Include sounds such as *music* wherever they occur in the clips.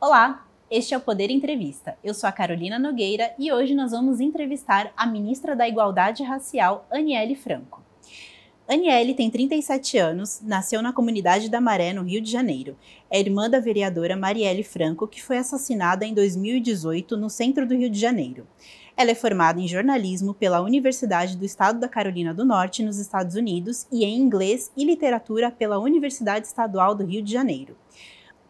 Olá, este é o Poder Entrevista. Eu sou a Carolina Nogueira e hoje nós vamos entrevistar a ministra da Igualdade Racial, Aniele Franco. Aniele tem 37 anos, nasceu na comunidade da Maré, no Rio de Janeiro. É irmã da vereadora Marielle Franco, que foi assassinada em 2018 no centro do Rio de Janeiro. Ela é formada em jornalismo pela Universidade do Estado da Carolina do Norte, nos Estados Unidos, e em inglês e literatura pela Universidade Estadual do Rio de Janeiro.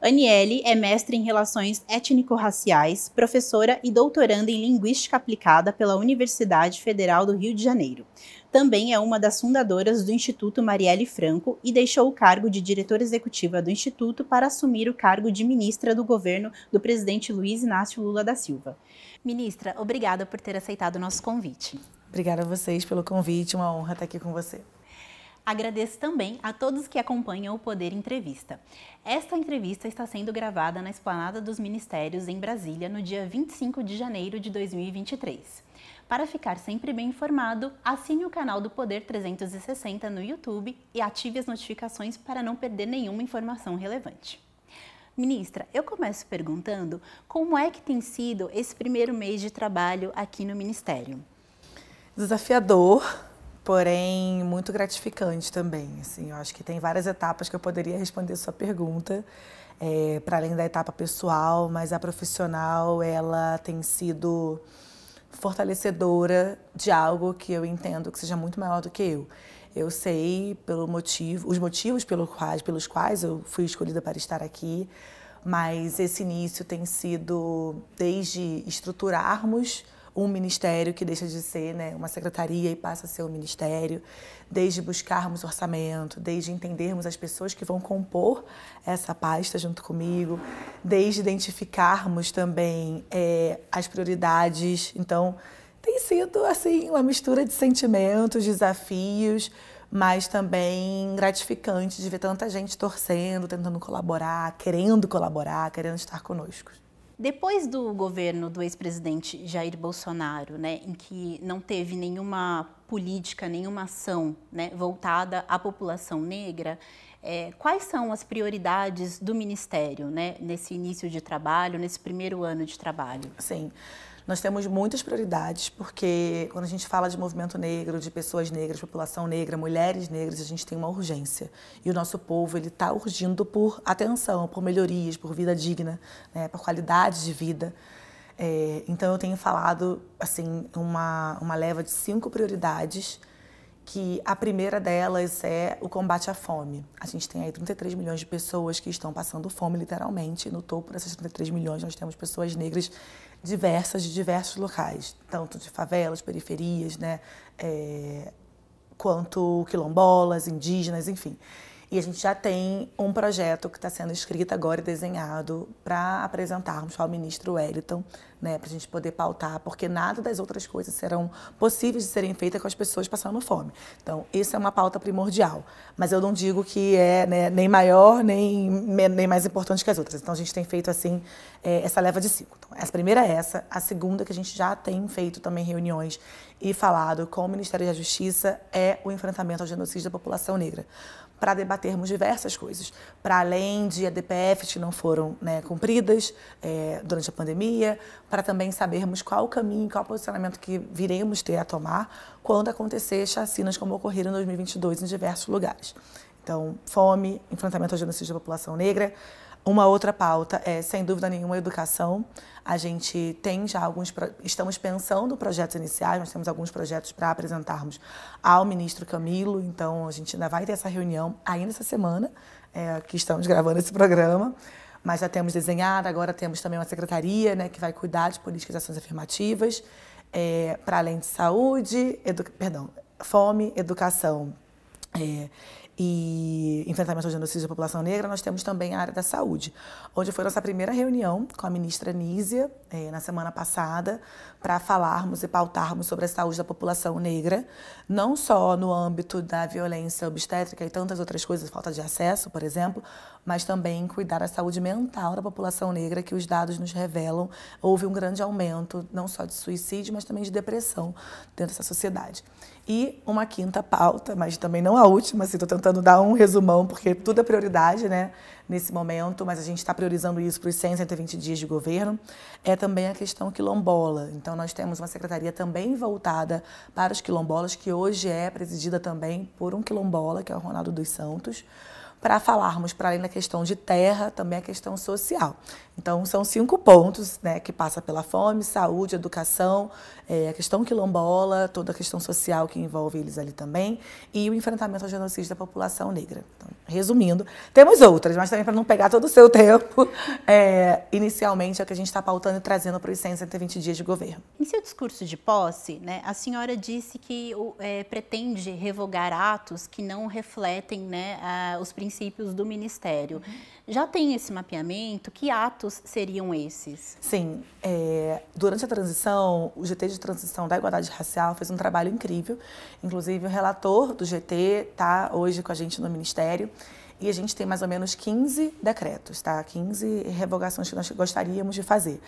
Aniele é mestre em Relações Étnico-Raciais, professora e doutoranda em Linguística Aplicada pela Universidade Federal do Rio de Janeiro. Também é uma das fundadoras do Instituto Marielle Franco e deixou o cargo de diretora executiva do Instituto para assumir o cargo de ministra do governo do presidente Luiz Inácio Lula da Silva. Ministra, obrigada por ter aceitado o nosso convite. Obrigada a vocês pelo convite, uma honra estar aqui com você. Agradeço também a todos que acompanham o Poder Entrevista. Esta entrevista está sendo gravada na Esplanada dos Ministérios, em Brasília, no dia 25 de janeiro de 2023. Para ficar sempre bem informado, assine o canal do Poder 360 no YouTube e ative as notificações para não perder nenhuma informação relevante. Ministra, eu começo perguntando como é que tem sido esse primeiro mês de trabalho aqui no Ministério? Desafiador, porém muito gratificante também. Assim, eu acho que tem várias etapas que eu poderia responder sua pergunta, é, para além da etapa pessoal, mas a profissional ela tem sido fortalecedora de algo que eu entendo que seja muito maior do que eu. Eu sei pelo motivo, os motivos pelos quais, pelos quais eu fui escolhida para estar aqui, mas esse início tem sido desde estruturarmos um ministério que deixa de ser né, uma secretaria e passa a ser um ministério, desde buscarmos orçamento, desde entendermos as pessoas que vão compor essa pasta junto comigo, desde identificarmos também é, as prioridades. Então, tem sido assim uma mistura de sentimentos, desafios, mas também gratificante de ver tanta gente torcendo, tentando colaborar, querendo colaborar, querendo estar conosco. Depois do governo do ex-presidente Jair Bolsonaro, né, em que não teve nenhuma política, nenhuma ação né, voltada à população negra, é, quais são as prioridades do Ministério né, nesse início de trabalho, nesse primeiro ano de trabalho? Sim. Nós temos muitas prioridades, porque quando a gente fala de movimento negro, de pessoas negras, população negra, mulheres negras, a gente tem uma urgência. E o nosso povo ele está urgindo por atenção, por melhorias, por vida digna, né, por qualidade de vida. É, então eu tenho falado assim uma, uma leva de cinco prioridades que a primeira delas é o combate à fome. A gente tem aí 33 milhões de pessoas que estão passando fome, literalmente. No topo dessas 33 milhões, nós temos pessoas negras diversas de diversos locais, tanto de favelas, periferias, né, é, quanto quilombolas, indígenas, enfim. E a gente já tem um projeto que está sendo escrito agora e desenhado para apresentarmos ao ministro Wellington, né, para a gente poder pautar, porque nada das outras coisas serão possíveis de serem feitas com as pessoas passando fome. Então, isso é uma pauta primordial. Mas eu não digo que é né, nem maior, nem, nem mais importante que as outras. Então, a gente tem feito, assim, é, essa leva de cinco. Então, a primeira é essa. A segunda, que a gente já tem feito também reuniões e falado com o Ministério da Justiça, é o enfrentamento ao genocídio da população negra para debatermos diversas coisas, para além de ADPFs que não foram né, cumpridas é, durante a pandemia, para também sabermos qual o caminho, qual o posicionamento que viremos ter a tomar quando acontecer chacinas como ocorreram em 2022 em diversos lugares. Então, fome, enfrentamento ao genocídio da população negra, uma outra pauta é, sem dúvida nenhuma, a educação. A gente tem já alguns. Estamos pensando projetos iniciais, nós temos alguns projetos para apresentarmos ao ministro Camilo, então a gente ainda vai ter essa reunião ainda essa semana, é, que estamos gravando esse programa. Mas já temos desenhado, agora temos também uma secretaria né, que vai cuidar de políticas e ações afirmativas, é, para além de saúde, edu... perdão, fome, educação. É, e enfrentamento ao genocídio da população negra, nós temos também a área da saúde, onde foi nossa primeira reunião com a ministra Nízia, eh, na semana passada, para falarmos e pautarmos sobre a saúde da população negra, não só no âmbito da violência obstétrica e tantas outras coisas, falta de acesso, por exemplo, mas também cuidar da saúde mental da população negra, que os dados nos revelam, houve um grande aumento, não só de suicídio, mas também de depressão dentro dessa sociedade. E uma quinta pauta, mas também não a última, estou assim, tentando dar um resumão, porque tudo é prioridade né, nesse momento, mas a gente está priorizando isso para os 100, 120 dias de governo, é também a questão quilombola. Então, nós temos uma secretaria também voltada para os quilombolas, que hoje é presidida também por um quilombola, que é o Ronaldo dos Santos para falarmos, para além da questão de terra, também a questão social. Então, são cinco pontos né, que passa pela fome, saúde, educação, é, a questão quilombola, toda a questão social que envolve eles ali também, e o enfrentamento ao genocídio da população negra. Então, resumindo, temos outras, mas também para não pegar todo o seu tempo, *laughs* é, inicialmente é o que a gente está pautando e trazendo para os 120 dias de governo. Em seu discurso de posse, né, a senhora disse que é, pretende revogar atos que não refletem né, a, os princípios do Ministério. Já tem esse mapeamento? Que atos seriam esses? Sim. É, durante a transição, o GT de Transição da Igualdade Racial fez um trabalho incrível. Inclusive, o relator do GT está hoje com a gente no Ministério. E a gente tem mais ou menos 15 decretos, tá? 15 revogações que nós gostaríamos de fazer.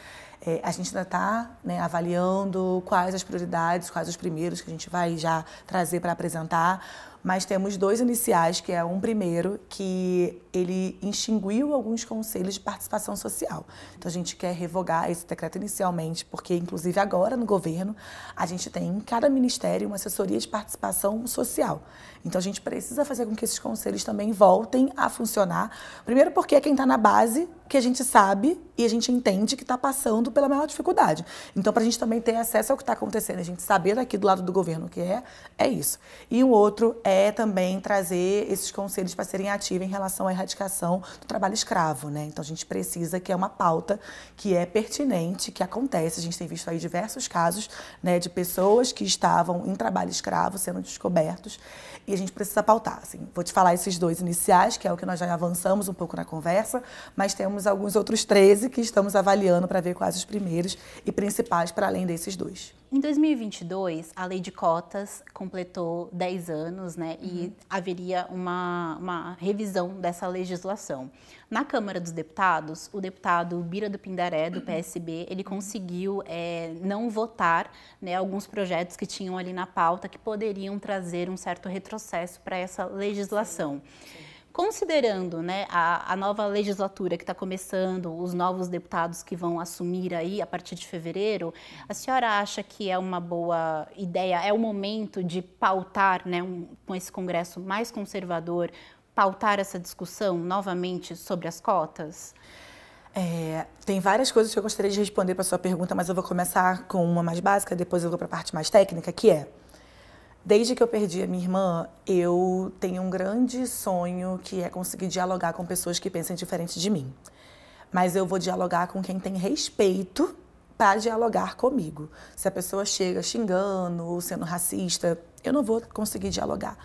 É, a gente ainda está né, avaliando quais as prioridades, quais os primeiros que a gente vai já trazer para apresentar mas temos dois iniciais, que é um primeiro que ele extinguiu alguns conselhos de participação social. Então a gente quer revogar esse decreto inicialmente, porque inclusive agora no governo a gente tem em cada ministério uma assessoria de participação social. Então a gente precisa fazer com que esses conselhos também voltem a funcionar. Primeiro porque é quem está na base que a gente sabe e a gente entende que está passando pela maior dificuldade. Então, para a gente também ter acesso ao que está acontecendo, a gente saber daqui do lado do governo o que é, é isso. E o outro é também trazer esses conselhos para serem ativos em relação à erradicação do trabalho escravo. Né? Então, a gente precisa que é uma pauta que é pertinente, que acontece. A gente tem visto aí diversos casos né, de pessoas que estavam em trabalho escravo sendo descobertos e a gente precisa pautar. Assim. Vou te falar esses dois iniciais, que é o que nós já avançamos um pouco na conversa, mas temos alguns outros 13 que estamos avaliando para ver quais os primeiros e principais para além desses dois. Em 2022, a lei de cotas completou 10 anos, né? Uhum. E haveria uma, uma revisão dessa legislação. Na Câmara dos Deputados, o deputado Bira do Pindaré, do PSB, ele conseguiu é, não votar né, alguns projetos que tinham ali na pauta que poderiam trazer um certo retrocesso para essa legislação. Considerando né, a, a nova legislatura que está começando, os novos deputados que vão assumir aí a partir de fevereiro, a senhora acha que é uma boa ideia, é o momento de pautar, né, um, com esse Congresso mais conservador, pautar essa discussão novamente sobre as cotas? É, tem várias coisas que eu gostaria de responder para sua pergunta, mas eu vou começar com uma mais básica, depois eu vou para a parte mais técnica, que é Desde que eu perdi a minha irmã, eu tenho um grande sonho que é conseguir dialogar com pessoas que pensam diferente de mim. Mas eu vou dialogar com quem tem respeito para dialogar comigo. Se a pessoa chega xingando sendo racista, eu não vou conseguir dialogar.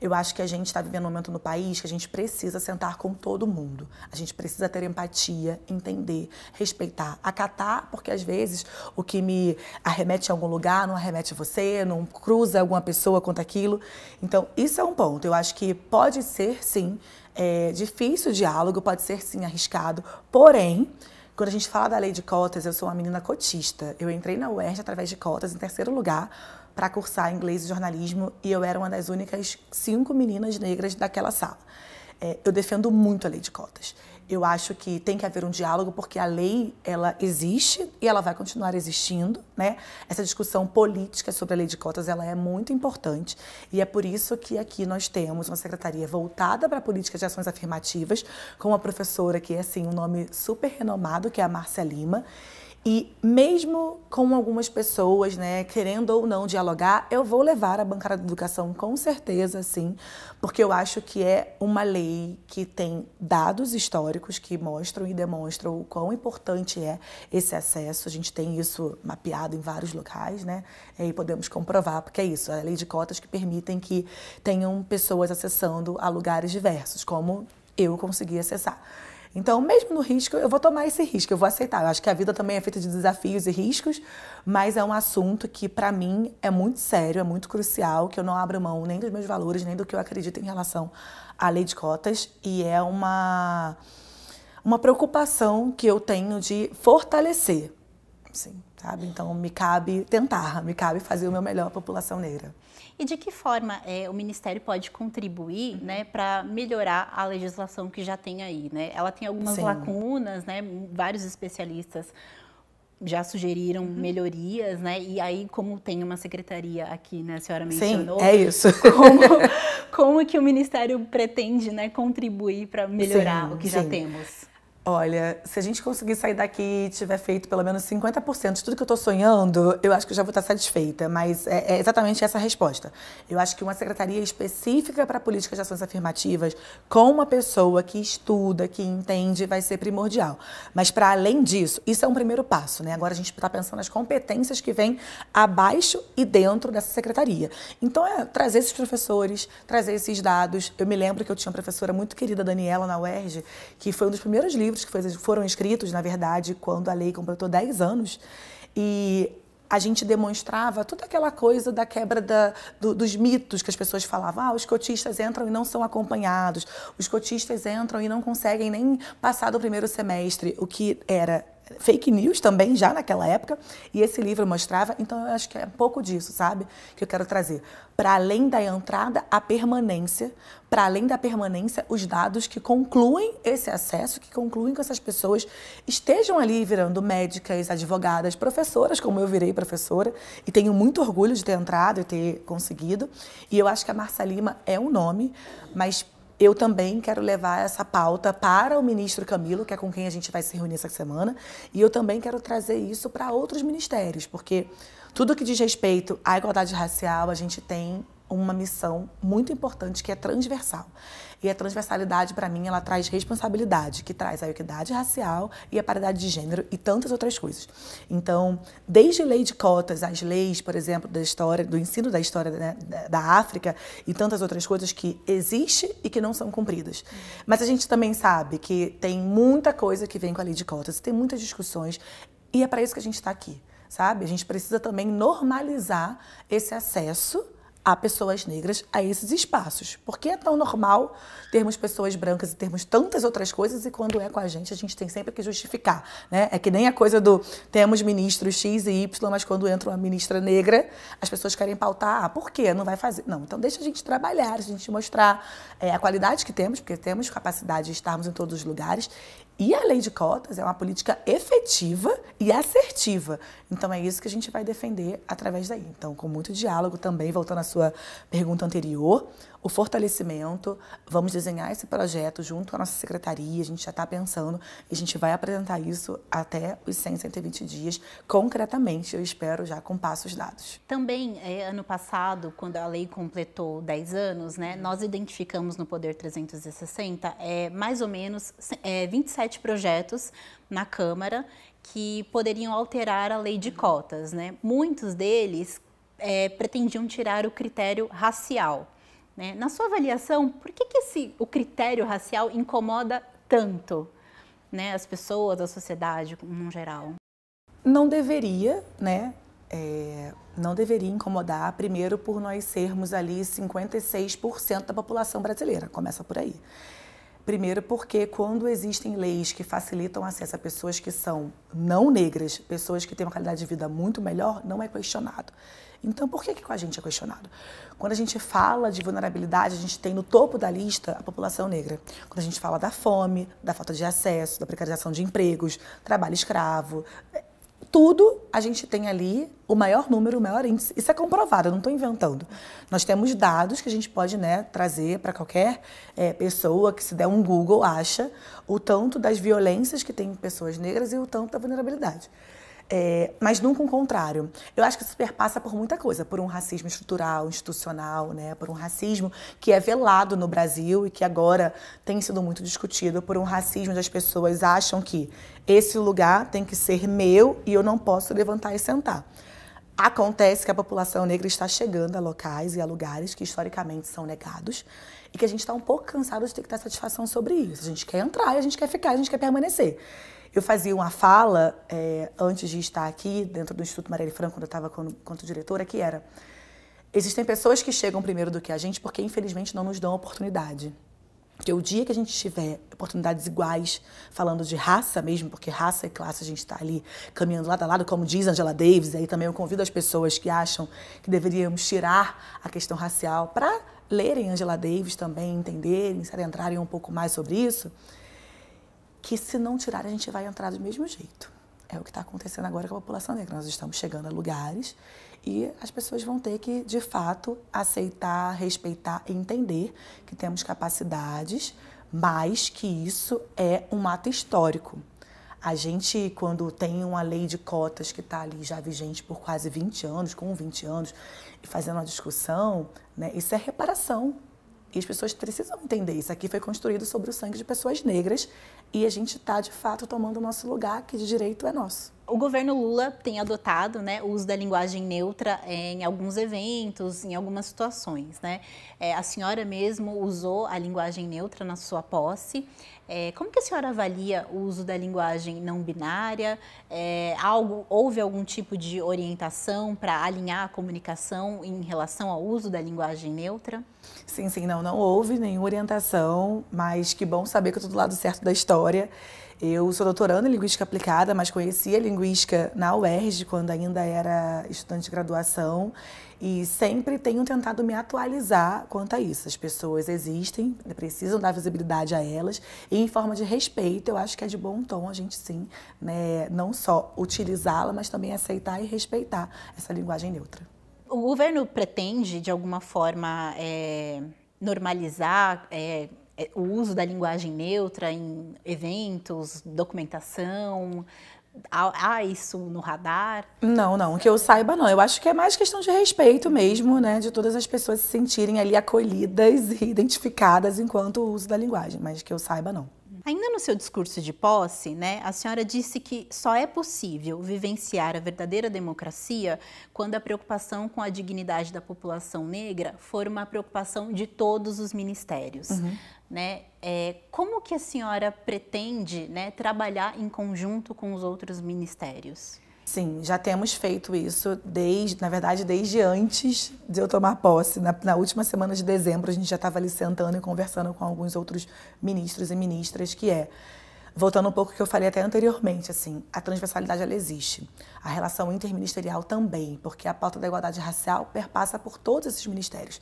Eu acho que a gente está vivendo um momento no país que a gente precisa sentar com todo mundo. A gente precisa ter empatia, entender, respeitar, acatar, porque às vezes o que me arremete a algum lugar não arremete a você, não cruza alguma pessoa contra aquilo. Então, isso é um ponto. Eu acho que pode ser, sim, é, difícil o diálogo, pode ser, sim, arriscado, porém. Quando a gente fala da lei de cotas, eu sou uma menina cotista. Eu entrei na UERJ através de cotas em terceiro lugar para cursar inglês e jornalismo e eu era uma das únicas cinco meninas negras daquela sala. É, eu defendo muito a lei de cotas. Eu acho que tem que haver um diálogo porque a lei ela existe e ela vai continuar existindo, né? Essa discussão política sobre a lei de cotas ela é muito importante e é por isso que aqui nós temos uma secretaria voltada para a política de ações afirmativas com uma professora que é assim um nome super renomado que é a Márcia Lima e mesmo com algumas pessoas, né, querendo ou não dialogar, eu vou levar a bancada de educação com certeza, sim, porque eu acho que é uma lei que tem dados históricos que mostram e demonstram o quão importante é esse acesso. A gente tem isso mapeado em vários locais, né? E podemos comprovar, porque é isso, é a lei de cotas que permitem que tenham pessoas acessando a lugares diversos, como eu consegui acessar. Então, mesmo no risco, eu vou tomar esse risco, eu vou aceitar. Eu acho que a vida também é feita de desafios e riscos, mas é um assunto que, para mim, é muito sério, é muito crucial, que eu não abro mão nem dos meus valores, nem do que eu acredito em relação à lei de cotas. E é uma, uma preocupação que eu tenho de fortalecer. Sim, sabe? Então, me cabe tentar, me cabe fazer o meu melhor à população negra. E de que forma é, o Ministério pode contribuir né, para melhorar a legislação que já tem aí? Né? Ela tem algumas Sim. lacunas, né? vários especialistas já sugeriram uhum. melhorias, né? E aí, como tem uma secretaria aqui, né, a senhora mencionou. Sim, é isso. *laughs* Como, como que o Ministério pretende né, contribuir para melhorar sim, o que sim. já temos? Olha, se a gente conseguir sair daqui e tiver feito pelo menos 50% de tudo que eu estou sonhando, eu acho que eu já vou estar satisfeita. Mas é, é, exatamente essa a resposta. Eu acho que uma secretaria específica para políticas de ações afirmativas, com uma pessoa que estuda, que entende, vai ser primordial. Mas para além disso, isso é um primeiro passo, né? Agora a gente está pensando nas competências que vêm abaixo e dentro dessa secretaria. Então é trazer esses professores, trazer esses dados. Eu me lembro que eu tinha uma professora muito querida, Daniela, na UERJ, que foi um dos primeiros livros livros que foram escritos, na verdade, quando a lei completou 10 anos. E a gente demonstrava toda aquela coisa da quebra da, do, dos mitos que as pessoas falavam. Ah, os cotistas entram e não são acompanhados, os cotistas entram e não conseguem nem passar do primeiro semestre, o que era fake news também já naquela época e esse livro mostrava então eu acho que é um pouco disso sabe que eu quero trazer. Para além da entrada a permanência para além da permanência os dados que concluem esse acesso que concluem que essas pessoas estejam ali virando médicas advogadas professoras como eu virei professora e tenho muito orgulho de ter entrado e ter conseguido. E eu acho que a Marcia Lima é um nome mas eu também quero levar essa pauta para o ministro Camilo, que é com quem a gente vai se reunir essa semana, e eu também quero trazer isso para outros ministérios, porque tudo que diz respeito à igualdade racial, a gente tem uma missão muito importante que é transversal. E a transversalidade, para mim, ela traz responsabilidade, que traz a equidade racial e a paridade de gênero e tantas outras coisas. Então, desde lei de cotas, as leis, por exemplo, da história, do ensino da história né, da África e tantas outras coisas que existe e que não são cumpridas. Mas a gente também sabe que tem muita coisa que vem com a lei de cotas, tem muitas discussões e é para isso que a gente está aqui sabe? A gente precisa também normalizar esse acesso a pessoas negras a esses espaços. Porque é tão normal termos pessoas brancas e termos tantas outras coisas e quando é com a gente a gente tem sempre que justificar, né? É que nem a coisa do temos ministros X e Y, mas quando entra uma ministra negra, as pessoas querem pautar, ah, por quê? Não vai fazer. Não, então deixa a gente trabalhar, a gente mostrar é, a qualidade que temos, porque temos capacidade de estarmos em todos os lugares e a lei de cotas é uma política efetiva e assertiva. Então é isso que a gente vai defender através daí. Então, com muito diálogo também, voltando à sua pergunta anterior, o fortalecimento, vamos desenhar esse projeto junto à nossa secretaria, a gente já está pensando e a gente vai apresentar isso até os 100, 120 dias, concretamente, eu espero já com passos dados. Também, é, ano passado, quando a lei completou 10 anos, né, nós identificamos no Poder 360 é, mais ou menos é, 27 projetos na Câmara que poderiam alterar a lei de cotas. Né? Muitos deles é, pretendiam tirar o critério racial. Né? Na sua avaliação, por que, que esse, o critério racial incomoda tanto né, as pessoas, a sociedade no geral? Não deveria, né? É, não deveria incomodar, primeiro por nós sermos ali 56% da população brasileira, começa por aí. Primeiro porque quando existem leis que facilitam acesso a pessoas que são não negras, pessoas que têm uma qualidade de vida muito melhor, não é questionado. Então, por que, que com a gente é questionado? Quando a gente fala de vulnerabilidade, a gente tem no topo da lista a população negra. Quando a gente fala da fome, da falta de acesso, da precarização de empregos, trabalho escravo, tudo a gente tem ali o maior número, o maior índice. Isso é comprovado, eu não estou inventando. Nós temos dados que a gente pode né, trazer para qualquer é, pessoa que se der um Google acha o tanto das violências que tem pessoas negras e o tanto da vulnerabilidade. É, mas nunca o contrário. Eu acho que isso perpassa por muita coisa, por um racismo estrutural, institucional, né? por um racismo que é velado no Brasil e que agora tem sido muito discutido, por um racismo onde as pessoas acham que esse lugar tem que ser meu e eu não posso levantar e sentar. Acontece que a população negra está chegando a locais e a lugares que historicamente são negados e que a gente está um pouco cansado de ter que ter satisfação sobre isso. A gente quer entrar, a gente quer ficar, a gente quer permanecer. Eu fazia uma fala é, antes de estar aqui, dentro do Instituto Marielle Franco, quando eu estava quanto diretora, que era: existem pessoas que chegam primeiro do que a gente porque, infelizmente, não nos dão oportunidade. Porque o dia que a gente tiver oportunidades iguais, falando de raça mesmo, porque raça e classe a gente está ali caminhando lado a lado, como diz Angela Davis, aí também eu convido as pessoas que acham que deveríamos tirar a questão racial para lerem Angela Davis também, entenderem, se adentrarem um pouco mais sobre isso, que se não tirar a gente vai entrar do mesmo jeito. É o que está acontecendo agora com a população negra. Nós estamos chegando a lugares e as pessoas vão ter que, de fato, aceitar, respeitar e entender que temos capacidades, mas que isso é um ato histórico. A gente, quando tem uma lei de cotas que está ali já vigente por quase 20 anos, com 20 anos, e fazendo uma discussão, né, isso é reparação. E as pessoas precisam entender. Isso aqui foi construído sobre o sangue de pessoas negras e a gente está, de fato, tomando o nosso lugar, que de direito é nosso. O governo Lula tem adotado né, o uso da linguagem neutra em alguns eventos, em algumas situações. Né? É, a senhora mesmo usou a linguagem neutra na sua posse. É, como que a senhora avalia o uso da linguagem não binária? É, algo, houve algum tipo de orientação para alinhar a comunicação em relação ao uso da linguagem neutra? Sim, sim, não, não houve nenhuma orientação, mas que bom saber que eu estou do lado certo da história. Eu sou doutoranda em Linguística Aplicada, mas conhecia Linguística na UERJ, quando ainda era estudante de graduação, e sempre tenho tentado me atualizar quanto a isso. As pessoas existem, precisam dar visibilidade a elas, e em forma de respeito, eu acho que é de bom tom a gente, sim, né, não só utilizá-la, mas também aceitar e respeitar essa linguagem neutra. O governo pretende, de alguma forma, é, normalizar... É, o uso da linguagem neutra em eventos, documentação? Há, há, isso no radar? Não, não, que eu saiba não. Eu acho que é mais questão de respeito mesmo, né? De todas as pessoas se sentirem ali acolhidas e *laughs* identificadas enquanto o uso da linguagem, mas que eu saiba não. Ainda no seu discurso de posse, né, a senhora disse que só é possível vivenciar a verdadeira democracia quando a preocupação com a dignidade da população negra for uma preocupação de todos os ministérios. Uhum. Né? É, como que a senhora pretende né, trabalhar em conjunto com os outros ministérios? Sim, já temos feito isso desde, na verdade, desde antes de eu tomar posse. Na, na última semana de dezembro, a gente já estava ali sentando e conversando com alguns outros ministros e ministras, que é voltando um pouco ao que eu falei até anteriormente, assim, a transversalidade ela existe. A relação interministerial também, porque a pauta da igualdade racial perpassa por todos esses ministérios.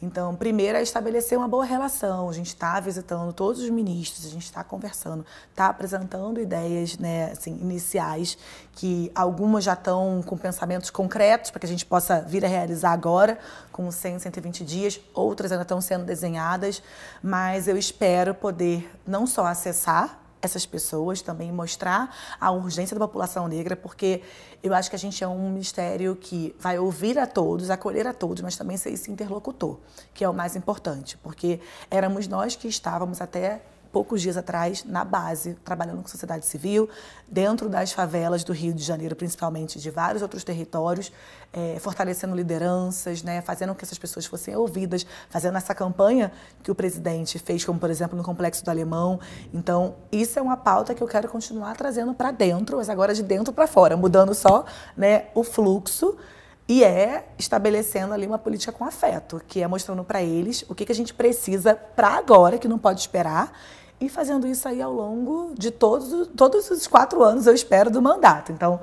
Então, primeiro é estabelecer uma boa relação. A gente está visitando todos os ministros, a gente está conversando, está apresentando ideias né, assim, iniciais, que algumas já estão com pensamentos concretos para que a gente possa vir a realizar agora, com 100, 120 dias, outras ainda estão sendo desenhadas, mas eu espero poder não só acessar essas pessoas, também mostrar a urgência da população negra, porque eu acho que a gente é um ministério que vai ouvir a todos, acolher a todos, mas também ser esse interlocutor, que é o mais importante, porque éramos nós que estávamos até poucos dias atrás na base, trabalhando com sociedade civil, dentro das favelas do Rio de Janeiro, principalmente de vários outros territórios, é, fortalecendo lideranças, né, fazendo com que essas pessoas fossem ouvidas, fazendo essa campanha que o presidente fez, como por exemplo no Complexo do Alemão. Então, isso é uma pauta que eu quero continuar trazendo para dentro, mas agora de dentro para fora, mudando só né, o fluxo e é estabelecendo ali uma política com afeto, que é mostrando para eles o que, que a gente precisa para agora, que não pode esperar, e fazendo isso aí ao longo de todos, todos os quatro anos, eu espero, do mandato. Então,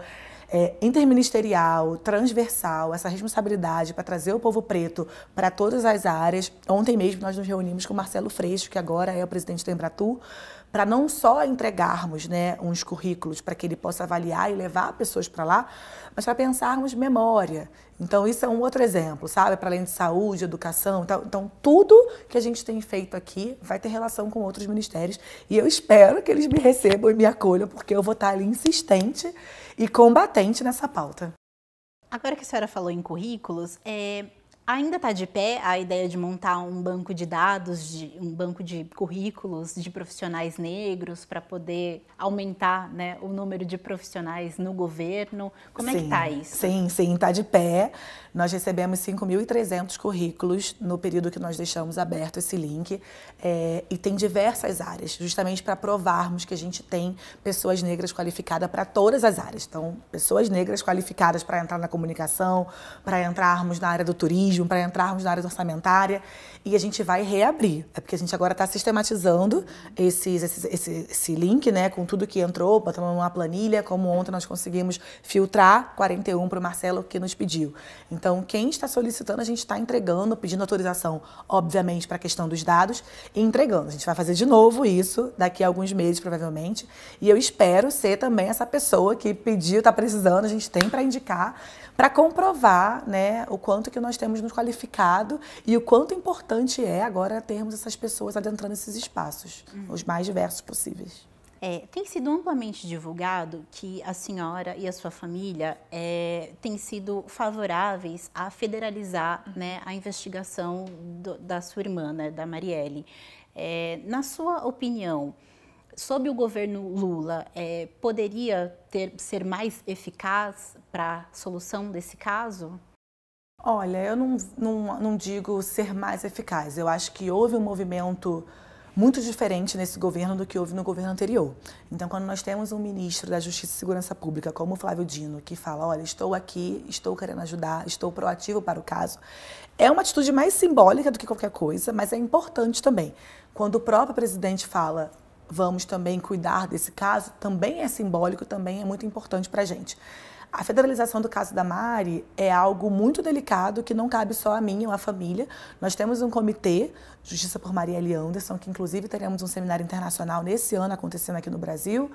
é, interministerial, transversal, essa responsabilidade para trazer o povo preto para todas as áreas. Ontem mesmo nós nos reunimos com Marcelo Freixo, que agora é o presidente do Embratur, para não só entregarmos né, uns currículos para que ele possa avaliar e levar pessoas para lá, mas para pensarmos memória. Então, isso é um outro exemplo, sabe? Para além de saúde, educação. Então, então, tudo que a gente tem feito aqui vai ter relação com outros ministérios. E eu espero que eles me recebam e me acolham, porque eu vou estar ali insistente e combatente nessa pauta. Agora que a senhora falou em currículos, é, Ainda está de pé a ideia de montar um banco de dados, de, um banco de currículos de profissionais negros para poder aumentar né, o número de profissionais no governo? Como sim, é que está isso? Sim, sim, está de pé. Nós recebemos 5.300 currículos no período que nós deixamos aberto esse link é, e tem diversas áreas, justamente para provarmos que a gente tem pessoas negras qualificadas para todas as áreas. Então, pessoas negras qualificadas para entrar na comunicação, para entrarmos na área do turismo, mecanismo para entrarmos na área orçamentária e a gente vai reabrir. É porque a gente agora está sistematizando esses, esse, esse, esse, link né, com tudo que entrou, botando numa planilha, como ontem nós conseguimos filtrar 41 para o Marcelo que nos pediu. Então, quem está solicitando, a gente está entregando, pedindo autorização, obviamente, para a questão dos dados e entregando. A gente vai fazer de novo isso daqui a alguns meses, provavelmente. E eu espero ser também essa pessoa que pediu, está precisando, a gente tem para indicar para comprovar né, o quanto que nós temos nos qualificado e o quanto importante é agora termos essas pessoas adentrando esses espaços, uhum. os mais diversos possíveis. É, tem sido amplamente divulgado que a senhora e a sua família é, têm sido favoráveis a federalizar né, a investigação do, da sua irmã, né, da Marielle. É, na sua opinião, sob o governo Lula, é, poderia ter, ser mais eficaz para a solução desse caso? Olha, eu não, não, não digo ser mais eficaz. Eu acho que houve um movimento muito diferente nesse governo do que houve no governo anterior. Então, quando nós temos um ministro da Justiça e Segurança Pública, como o Flávio Dino, que fala: olha, estou aqui, estou querendo ajudar, estou proativo para o caso, é uma atitude mais simbólica do que qualquer coisa, mas é importante também. Quando o próprio presidente fala: vamos também cuidar desse caso, também é simbólico, também é muito importante para a gente. A federalização do caso da Mari é algo muito delicado que não cabe só a mim ou à família. Nós temos um comitê, Justiça por Marielle Anderson, que inclusive teremos um seminário internacional nesse ano acontecendo aqui no Brasil,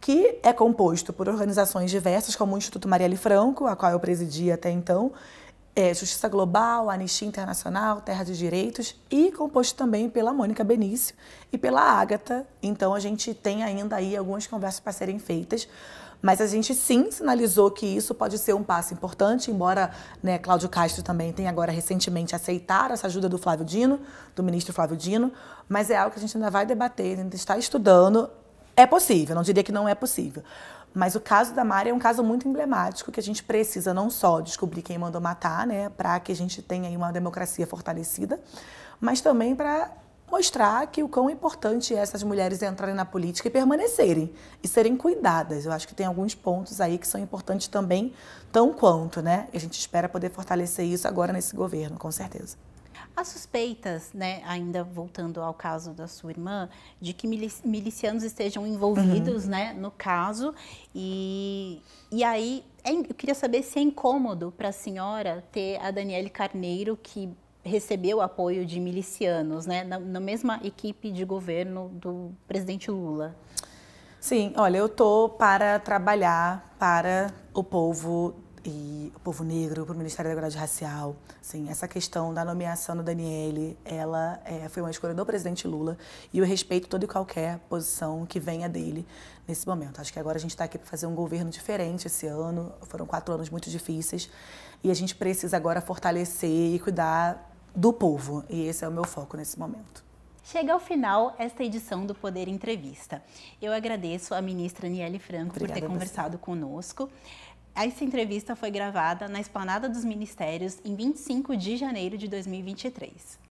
que é composto por organizações diversas, como o Instituto Marielle Franco, a qual eu presidi até então, é, Justiça Global, Anistia Internacional, Terra de Direitos e composto também pela Mônica Benício e pela Ágata. Então a gente tem ainda aí algumas conversas para serem feitas mas a gente sim sinalizou que isso pode ser um passo importante, embora né, Cláudio Castro também tenha agora recentemente aceitado essa ajuda do Flávio Dino, do ministro Flávio Dino, mas é algo que a gente ainda vai debater, ainda está estudando. É possível, não diria que não é possível. Mas o caso da Mari é um caso muito emblemático que a gente precisa não só descobrir quem mandou matar, né, para que a gente tenha uma democracia fortalecida, mas também para mostrar que o quão importante é essas mulheres entrarem na política e permanecerem e serem cuidadas. Eu acho que tem alguns pontos aí que são importantes também, tão quanto, né? A gente espera poder fortalecer isso agora nesse governo, com certeza. As suspeitas, né, ainda voltando ao caso da sua irmã, de que milicianos estejam envolvidos, uhum. né, no caso, e, e aí é, eu queria saber se é incômodo para a senhora ter a Daniele Carneiro, que recebeu apoio de milicianos, né, na, na mesma equipe de governo do presidente Lula. Sim, olha, eu tô para trabalhar para o povo e o povo negro, para o Ministério da Igualdade Racial. Sim, essa questão da nomeação do Daniele, ela é, foi uma escolha do presidente Lula e eu respeito toda e qualquer posição que venha dele nesse momento. Acho que agora a gente está aqui para fazer um governo diferente esse ano. Foram quatro anos muito difíceis e a gente precisa agora fortalecer e cuidar do povo. E esse é o meu foco nesse momento. Chega ao final esta edição do Poder Entrevista. Eu agradeço a ministra Niele Franco Obrigada por ter conversado conosco. Essa entrevista foi gravada na Esplanada dos Ministérios em 25 de janeiro de 2023.